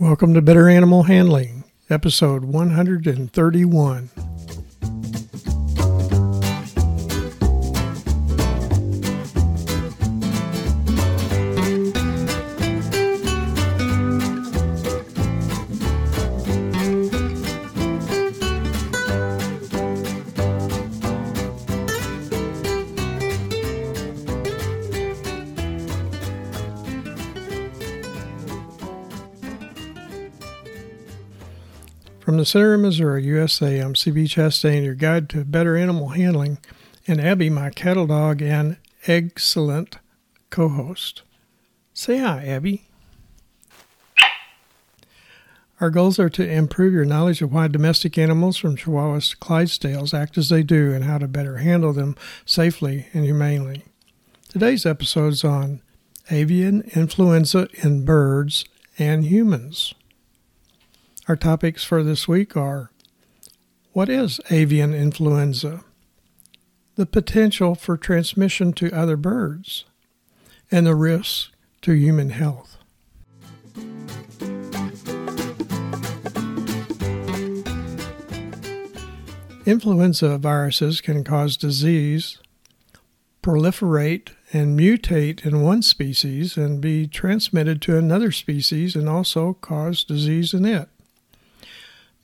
Welcome to Better Animal Handling, episode 131. From the center of Missouri, USA, I'm CB Chastain, your guide to better animal handling, and Abby, my cattle dog and excellent co host. Say hi, Abby. Our goals are to improve your knowledge of why domestic animals from Chihuahuas to Clydesdales act as they do and how to better handle them safely and humanely. Today's episode is on avian influenza in birds and humans. Our topics for this week are What is avian influenza? The potential for transmission to other birds, and the risks to human health. Influenza viruses can cause disease, proliferate, and mutate in one species and be transmitted to another species and also cause disease in it.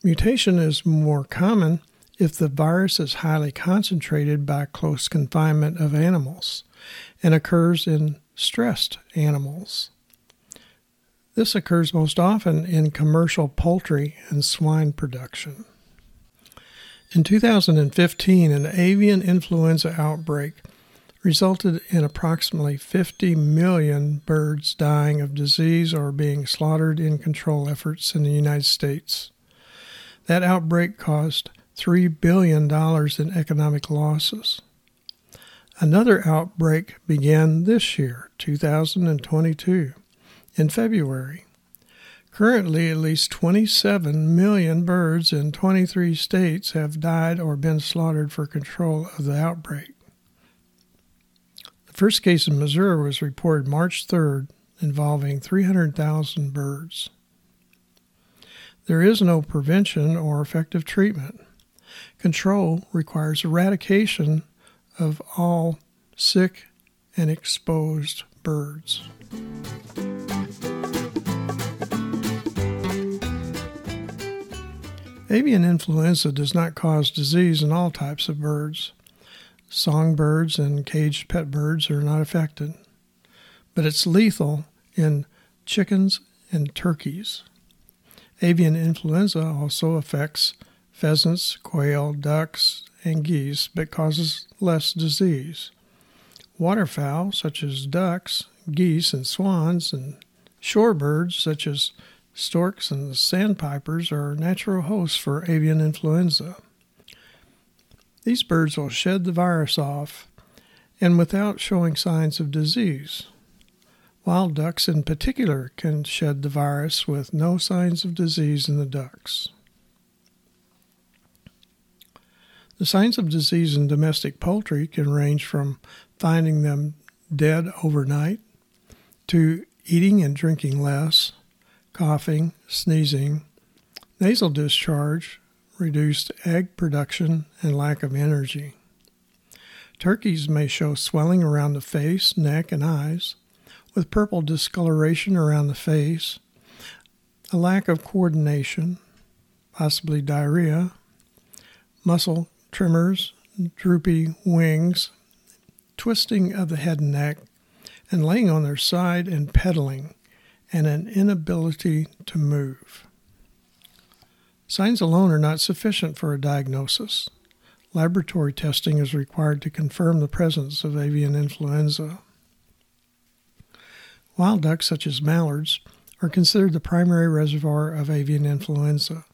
Mutation is more common if the virus is highly concentrated by close confinement of animals and occurs in stressed animals. This occurs most often in commercial poultry and swine production. In 2015, an avian influenza outbreak resulted in approximately 50 million birds dying of disease or being slaughtered in control efforts in the United States. That outbreak caused $3 billion in economic losses. Another outbreak began this year, 2022, in February. Currently, at least 27 million birds in 23 states have died or been slaughtered for control of the outbreak. The first case in Missouri was reported March 3rd involving 300,000 birds. There is no prevention or effective treatment. Control requires eradication of all sick and exposed birds. Avian influenza does not cause disease in all types of birds. Songbirds and caged pet birds are not affected, but it's lethal in chickens and turkeys. Avian influenza also affects pheasants, quail, ducks, and geese, but causes less disease. Waterfowl, such as ducks, geese, and swans, and shorebirds, such as storks and sandpipers, are natural hosts for avian influenza. These birds will shed the virus off and without showing signs of disease. Wild ducks, in particular, can shed the virus with no signs of disease in the ducks. The signs of disease in domestic poultry can range from finding them dead overnight to eating and drinking less, coughing, sneezing, nasal discharge, reduced egg production, and lack of energy. Turkeys may show swelling around the face, neck, and eyes with purple discoloration around the face, a lack of coordination, possibly diarrhea, muscle tremors, droopy wings, twisting of the head and neck, and laying on their side and pedaling, and an inability to move. Signs alone are not sufficient for a diagnosis. Laboratory testing is required to confirm the presence of avian influenza. Wild ducks, such as mallards, are considered the primary reservoir of avian influenza.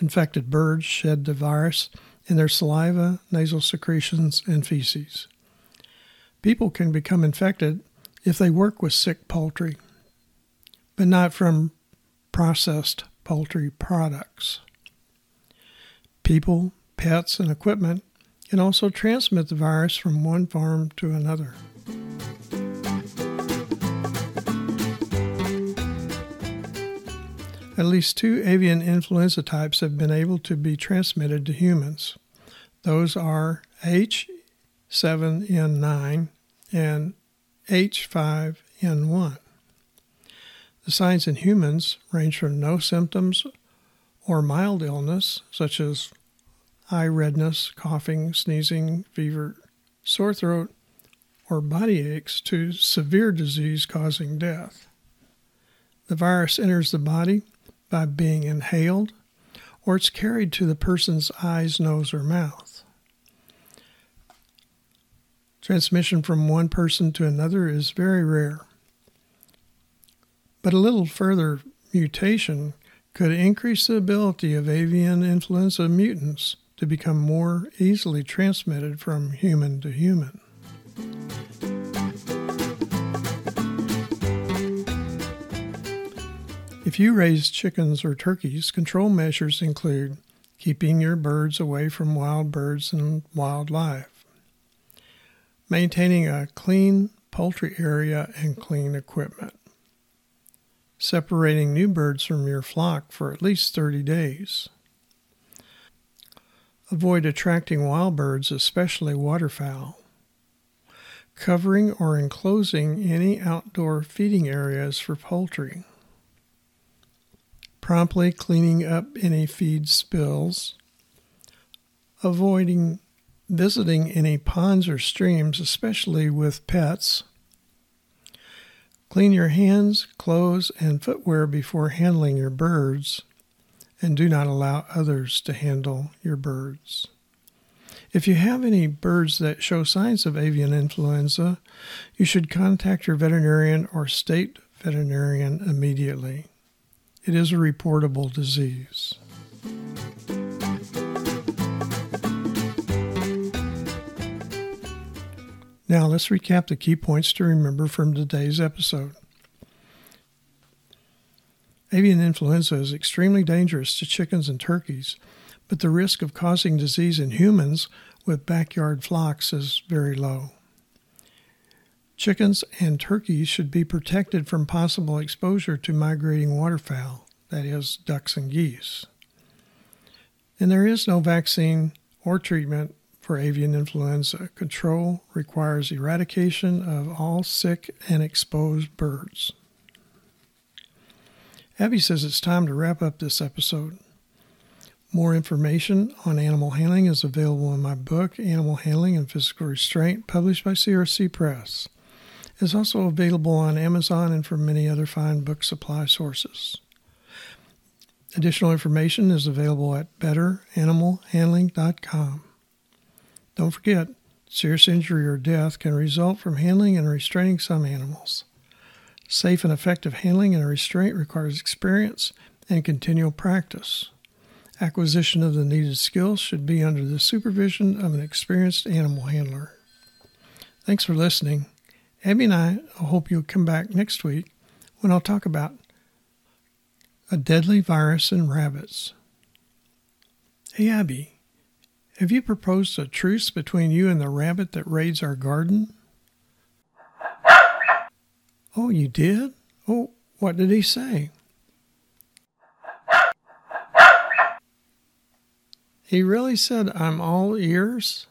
Infected birds shed the virus in their saliva, nasal secretions, and feces. People can become infected if they work with sick poultry, but not from processed poultry products. People, pets, and equipment can also transmit the virus from one farm to another. At least two avian influenza types have been able to be transmitted to humans. Those are H7N9 and H5N1. The signs in humans range from no symptoms or mild illness, such as eye redness, coughing, sneezing, fever, sore throat, or body aches, to severe disease causing death. The virus enters the body by being inhaled, or it's carried to the person's eyes, nose, or mouth. Transmission from one person to another is very rare. But a little further mutation could increase the ability of avian influenza mutants to become more easily transmitted from human to human. If you raise chickens or turkeys, control measures include keeping your birds away from wild birds and wildlife, maintaining a clean poultry area and clean equipment, separating new birds from your flock for at least 30 days. Avoid attracting wild birds, especially waterfowl. Covering or enclosing any outdoor feeding areas for poultry promptly cleaning up any feed spills, avoiding visiting any ponds or streams, especially with pets. Clean your hands, clothes, and footwear before handling your birds, and do not allow others to handle your birds. If you have any birds that show signs of avian influenza, you should contact your veterinarian or state veterinarian immediately. It is a reportable disease. Now let's recap the key points to remember from today's episode. Avian influenza is extremely dangerous to chickens and turkeys, but the risk of causing disease in humans with backyard flocks is very low. Chickens and turkeys should be protected from possible exposure to migrating waterfowl, that is, ducks and geese. And there is no vaccine or treatment for avian influenza. Control requires eradication of all sick and exposed birds. Abby says it's time to wrap up this episode. More information on animal handling is available in my book, Animal Handling and Physical Restraint, published by CRC Press is also available on Amazon and from many other fine book supply sources. Additional information is available at betteranimalhandling.com. Don't forget, serious injury or death can result from handling and restraining some animals. Safe and effective handling and restraint requires experience and continual practice. Acquisition of the needed skills should be under the supervision of an experienced animal handler. Thanks for listening. Abby and I hope you'll come back next week when I'll talk about a deadly virus in rabbits. Hey, Abby, have you proposed a truce between you and the rabbit that raids our garden? Oh, you did? Oh, what did he say? He really said, I'm all ears?